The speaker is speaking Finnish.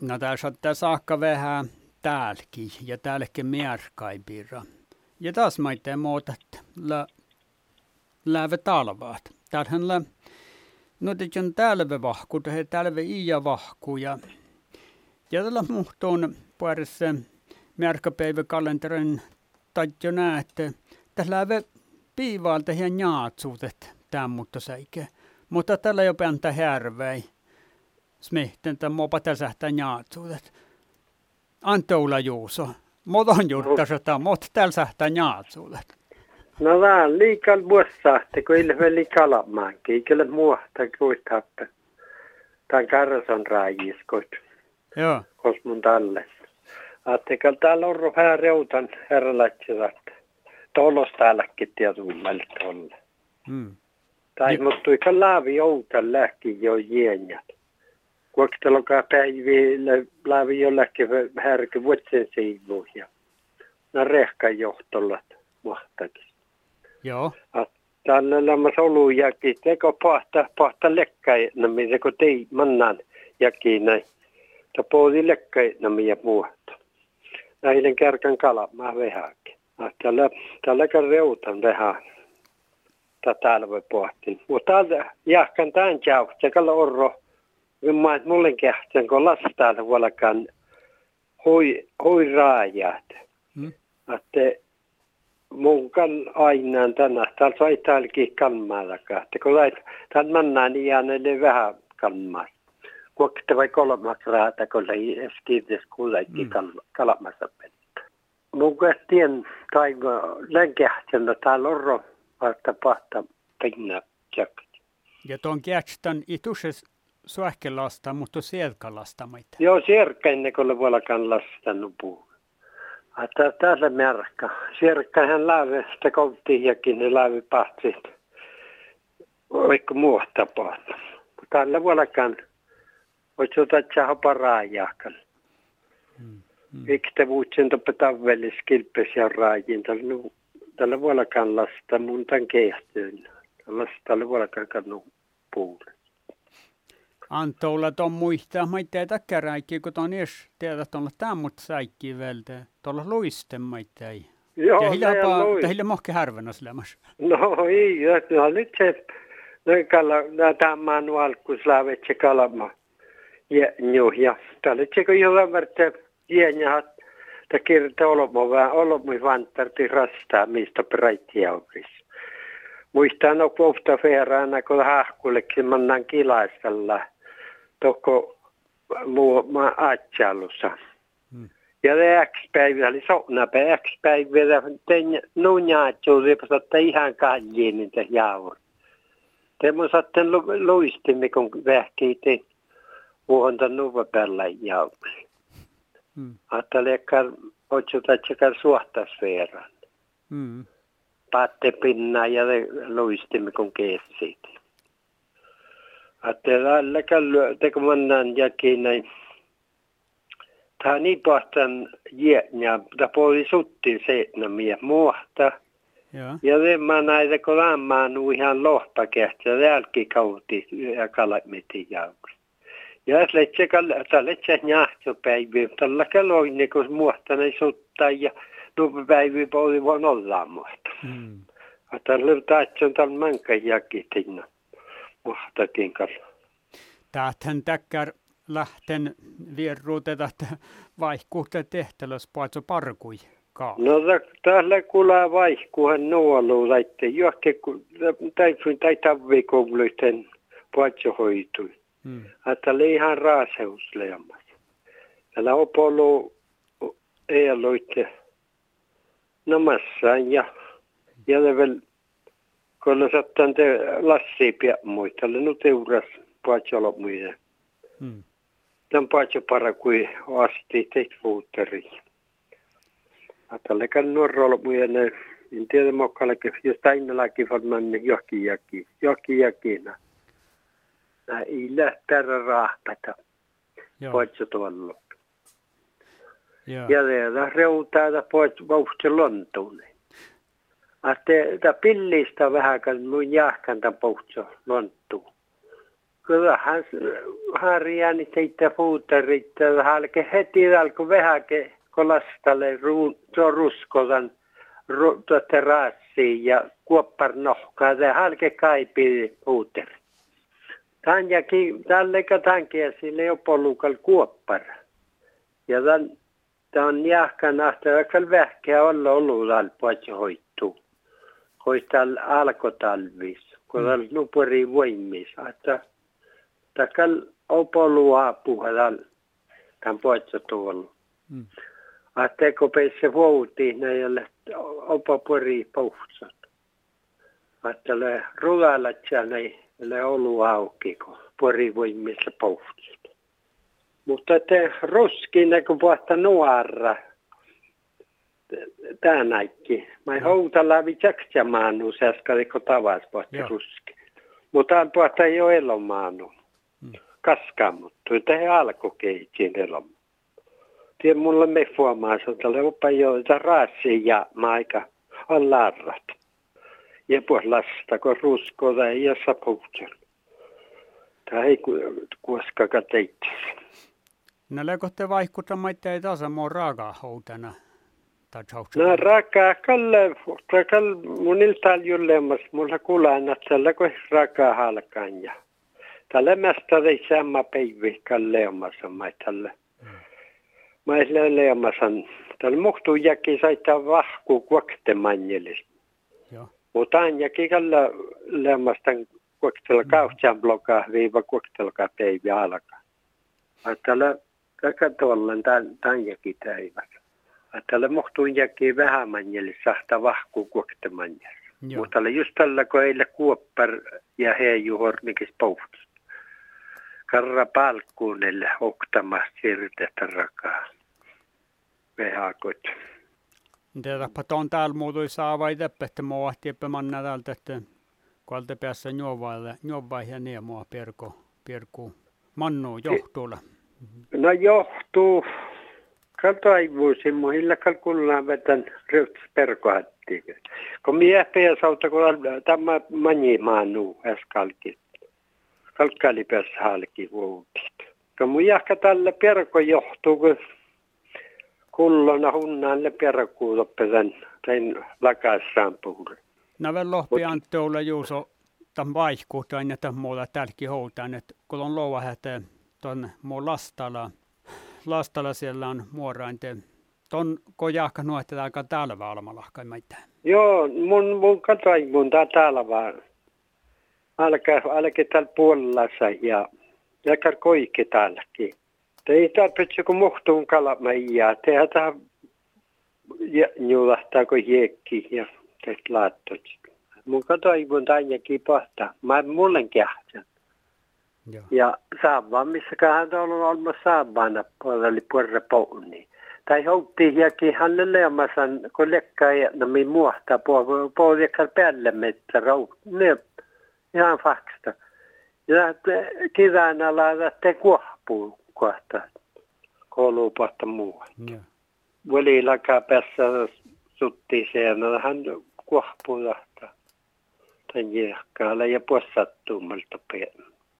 No tässä on saakka vähän täälläkin ja täälläkin mierkaipirra. Ja taas maitteen muuta, että lä, läävä talvaat. Täällähän lä, no te on tälve vahku, te tälve iä vahku ja ja tällä muhtoon puolessa märkäpäiväkalenterin tai jo näette, tässä läävä piivaalta ja njaatsuutet tämän mutta säikä. Mutta tällä jo päntä härväi. Smihten tämän mopa täsähtää njaatsuutet. Antoula Juuso. Modon juurta sota, mot täällä sähtää njaatsuudet. No vähän liikaa vuossahti, kun ilme liikaa lamaankin. Kyllä muuta kuittaatte. Tämän karson raajiskoit. Joo. Kos mun talle. Aattekal täällä on vähän reutan herralatsivat. Tolos täälläkin tietyllä tolle. Mm. Tai mutta ikä laavi joutan lähki jo jienjat. Kuoktelokaa päiville laavi jo lähki härki vuotsen siivuja. No rehka johtolla muhtakin. Joo. Tällä lämmäs olu jäki, teko pahta, pahta lekkai, no mitä kun tei mannan jäki näin. Ta poodi lekkai, no mitä muuta. Näiden kärkän kala, mä vehäkin. Tällä, tällä reutan vähän täällä voi pohtia. Mutta jahkan tämän jau, sekalla orro, mä et mulle kähtän, kun lastaan vuolakaan hui, hui raajat. Mm. Että mun kan aina tänä, täällä sai täälläkin kammallakaan. Että kun lait, tämän mennään ihan eli vähän kammaa. Kuokte vai kolmaksi raata, kun ei estiitis kuuleikki mm. kalamassa pentä. Mun kähtien tai lenkähtän, täällä orro, vasta pahta pinna tjökt. Ja tuon kähtän ituses suahkelasta, mutta sielkalasta maita. Joo, sierkkäin kun vuolakaan lastanut puu. Että tässä merkka. Sierkkähän läävi sitä kouttiinkin, ne läävi pahtsit. Oikko muuta pahta. Tällä vuolakaan voisi ottaa tjähä paraajakan. Mm. Mm. Ikte vuutsen toppe tavallis kilpes ja raajin. Tällä, vuolakaan lasta mun tämän kehtyyn. Tällä vuolakaan kannu puulle. Antoulla tuon muistaa, mä ei takkaräikki, kun tuon edes tiedät olla tämän säikkiä vältä. Tuolla luisten mä ei. Joo, tahille mohke härvenas lämmäs. No ei, no nyt se, no no tämä on alkuslaavet se kalama. Ja, joo, ja tällä se kun jo vämmärtä jienjahat, ta kirta olomo vähän, olomo vantarti rastaa, mistä präittiä opis. Muistan no kohta feeraana, kun hahkullekin mannan kilaistella, toko muu ma atsalussa. Mm. Ja det X-päivä oli sopnapä X-päivä, tein nunjaatsuuri, että ihan kalliin niitä jaur. Teemu satten luistimme, kun vähkii te vuonta nuva päällä jaur. Mm. Että lekkar otsuta tsekar suhtasfeeran. Mm. Paatte pinna ja luistimme, kun keessit. Että lekkar teko mannan jakin näin. Tämä on niin pahtan jäänä, tämä puoli suttin seitsemämiä muohta. Ja tämä näitä kun lämmään ihan lohpakähtä, jälkikauti ja kalamiti jauksi. Ja tällä se nähtöpäivä, tällä kelloin niin kun muohtana suttaa ja nuupäivä puoli voin olla muohta. Mm. Tällä taitsen tällä manka muohtakin kanssa. Tähän täkkär lähten vierruuteta, että vaihkuutte tehtelös paitsi parkui. No tä- tällä kuulaa vaihkuhan nuolu laitte johonkin, kun täytyy tai tavvikouluiden paitsohoitui. Mm. Että oli ihan raaseusleamas. Tällä opolu eeluitte namassaan ja ja level kun sattan te lassi muita, nu teuras paitsolo muiden. Mm. Tämän paitsi para kuin asti teit fuutteri. Atalle nuorrolla muiden, en tiedä mokkallekin, jos tainalakin varmaan johonkin jakin, johonkin jakina. Nää ei lähtärä rahpata, Joo. paitsi tuolla. Ja det reutaa paitsi vauhti lontuun. Että tämä pillistä vähän, kun mun jahkan tämän puhtso lonttuu. Kyllä hän harjani teitä fuuterit, halke heti alkoi vähäke kolastalle ruun, ruskodan ru, ja kuoppar nohkaa, se halke kaipi fuuteri. Tän jäki, tälle tämän kiesille jo polukal kuoppar. Ja tämän, tämän jahkan ahtaa vähkeä olla ollut alpoa hoittuu. Koistal alkotalvis, kun on nupuri voimis. Että takal opolua puhadal tämän poitsa tuolla. Mm. Että kun peissä vuoti, ne ei ole opopuri puhtsat. Että le rudalat ne le ollut auki, kun pori voimissa puhtsat. Mutta te ruskine, kun puhuta nuora, tämä näikki. Mä ei houtalla vitsäksä maanu, sääskali kun tavas puhuta ruski. Mutta puhuta ei ole elomaanu. Mm. Kaskaa, mutta ei alkukeitsin elomaanu. Tiedä, mulla me fuomaa, että oppa jo, että raassi ja maika on larrat. Ja puhut lasta, kun ruskoa ja sapuutsen. Tämä ei kuoskaka teitsäsi. No te vaikuta maita ei tasa muu raaka houtana? No raaka kalle, kall mun iltaal jullemas, mulla kuulaan, että tällä kun raaka halkaan ja. Tällä mästä ei sama päivi kalleamassa mai tällä. Mä ei leamasan. Tällä muhtuu jäki saita vahku kuokte manjelis. Mutta on jäki kalla leamastan kuoktella kauhtsaan blokaa viiva kuoktelkaa päivi alkaa. Tällä Kaka tuollen tämän jäki täivät. Tällä mohtuun jäki vähän manjeli sahta vahkuu kuokte manjeli. Mutta tällä just tällä kun eille kuoppar ja heiju hormikis pouhtus. Karra palkkuunelle oktamasta siirrytettä rakaa. Vehakot. Tiedäpä tuon täällä muutui saa vai teppehtä mua tieppä manna täältä, että kuolta päässä juovaille, juovaihe ja mua perko, perku mannu johtuulla. No johtuu. Kataivuisin muilla kalkullaan vetän ryhtis perkohatti. Kun miehiä sauta, kun tämä mani maanu äskalki. Kalkkali päässä halki vuotit. Kun mun jahka tällä perko johtuu, kun kullona hunnalle perkuu loppetan tein lakassaan puhulle. Nävel lohpi Antti Juuso tämän vaihkuu tai tämän muuta tälläkin houtaan, että kun on louva hätä tuon muu lastala, lastala siellä on muorainte. Ton ko jahka nuotte aika täällä valmalahkai meitä. Joo, mun, mun katsoi mun tää täällä vaan. Alkaa, alkaa täällä puolella ja alkaa koikki täälläkin. Te ei tarvitse kun muhtuun kala meijää. Tehdään tähän juulahtaa kun hiekki ja teet laattot. Mun katsoi mun tännekin pahtaa. Mä mullen kähtän. Joo. Ja saavaan, missäkään hän on ollut saavaana puolella puolella pouni. Tai houtti jäki hänelle leemasan, kun lekkaa ja no min muohta puolella päälle mettä rau. Ne ihan faksta. Ja kirjana laitatte kuohpuun kohta koulupahta muu. Välillä päässä sutti siellä, hän kuohpuu lahtaa. Tämän jääkkäällä ja puossattuu multa pieni.